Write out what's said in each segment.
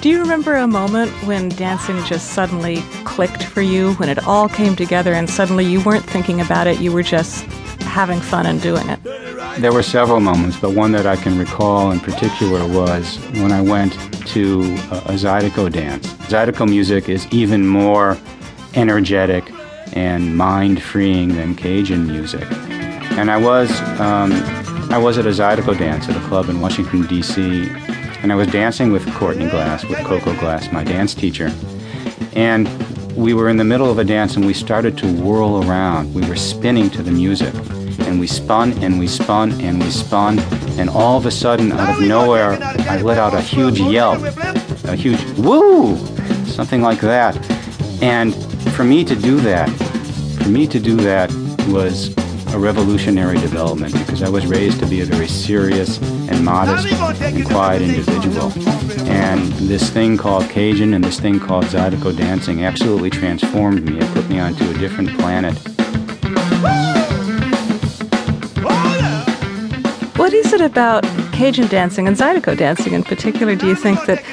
Do you remember a moment when dancing just suddenly clicked for you, when it all came together and suddenly you weren't thinking about it, you were just having fun and doing it? There were several moments, but one that I can recall in particular was when I went to a, a Zydeco dance. Zydeco music is even more energetic and mind freeing than Cajun music. And I was um, I was at a Zydeco dance at a club in Washington D.C. and I was dancing with Courtney Glass, with Coco Glass, my dance teacher, and we were in the middle of a dance and we started to whirl around. We were spinning to the music. And we spun and we spun and we spun, and all of a sudden, out of nowhere, I let out a huge yelp, a huge woo, something like that. And for me to do that, for me to do that was a revolutionary development because I was raised to be a very serious and modest and quiet individual. And this thing called Cajun and this thing called Zydeco dancing absolutely transformed me. It put me onto a different planet. What is it about Cajun dancing and Zydeco dancing in particular do you think that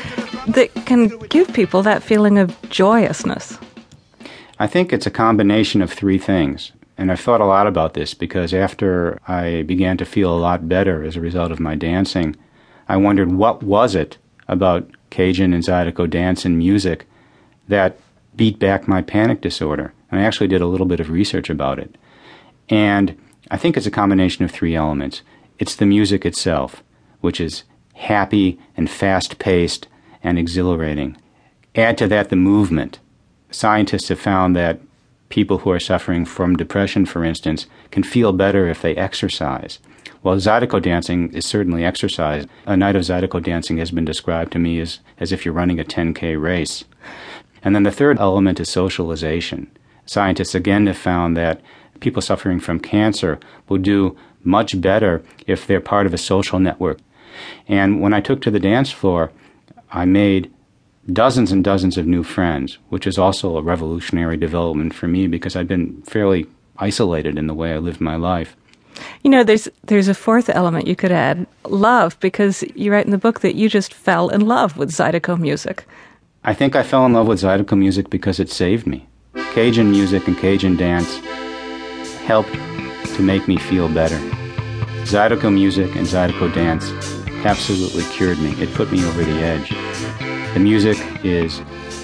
that can give people that feeling of joyousness? I think it's a combination of three things. And I've thought a lot about this because after I began to feel a lot better as a result of my dancing, I wondered what was it about Cajun and Zydeco dance and music that beat back my panic disorder. And I actually did a little bit of research about it. And I think it's a combination of three elements. It's the music itself, which is happy and fast paced and exhilarating. Add to that the movement. Scientists have found that people who are suffering from depression, for instance, can feel better if they exercise. Well, Zydeco dancing is certainly exercise. A night of Zydeco dancing has been described to me as, as if you're running a 10K race. And then the third element is socialization. Scientists again have found that people suffering from cancer will do much better if they're part of a social network. And when I took to the dance floor, I made dozens and dozens of new friends, which is also a revolutionary development for me because I've been fairly isolated in the way I lived my life. You know, there's there's a fourth element you could add, love, because you write in the book that you just fell in love with Zydeco music. I think I fell in love with Zydeco music because it saved me. Cajun music and Cajun dance helped to make me feel better. Zydeco music and Zydeco dance absolutely cured me. It put me over the edge. The music is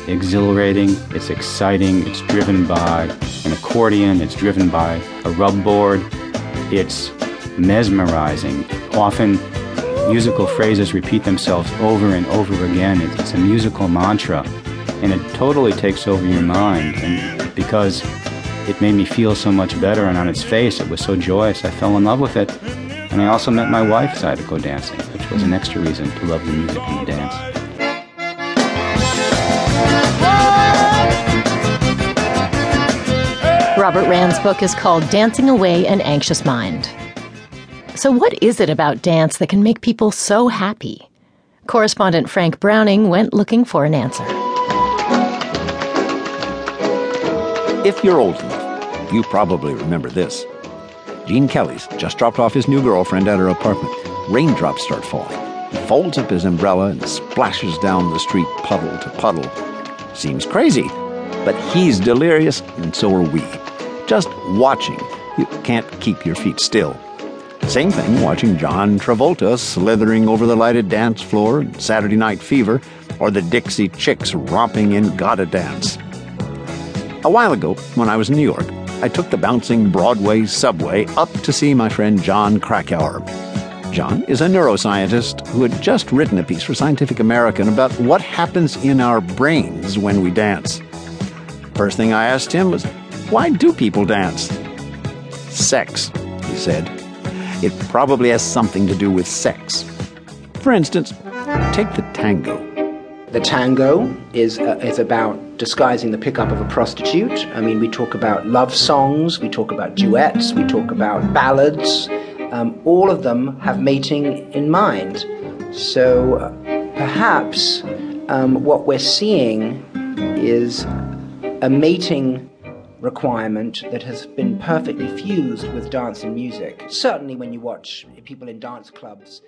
exhilarating, it's exciting, it's driven by an accordion, it's driven by a rub board, it's mesmerizing. Often musical phrases repeat themselves over and over again. It's a musical mantra, and it totally takes over your mind. And because it made me feel so much better, and on its face, it was so joyous, I fell in love with it. And I also met my wife Zydeco dancing, which was an extra reason to love the music and the dance. Robert Rand's book is called Dancing Away an Anxious Mind. So, what is it about dance that can make people so happy? Correspondent Frank Browning went looking for an answer. If you're old enough, you probably remember this. Gene Kelly's just dropped off his new girlfriend at her apartment. Raindrops start falling. Folds up his umbrella and splashes down the street puddle to puddle. Seems crazy, but he's delirious, and so are we. Just watching, you can't keep your feet still. Same thing watching John Travolta slithering over the lighted dance floor in Saturday Night Fever, or the Dixie Chicks romping in Gotta Dance. A while ago, when I was in New York, I took the bouncing Broadway subway up to see my friend John Krakauer. John is a neuroscientist who had just written a piece for Scientific American about what happens in our brains when we dance. First thing I asked him was, Why do people dance? Sex, he said. It probably has something to do with sex. For instance, take the tango. The tango is, uh, is about disguising the pickup of a prostitute. I mean, we talk about love songs, we talk about duets, we talk about ballads. Um, all of them have mating in mind. So uh, perhaps um, what we're seeing is a mating requirement that has been perfectly fused with dance and music. Certainly, when you watch people in dance clubs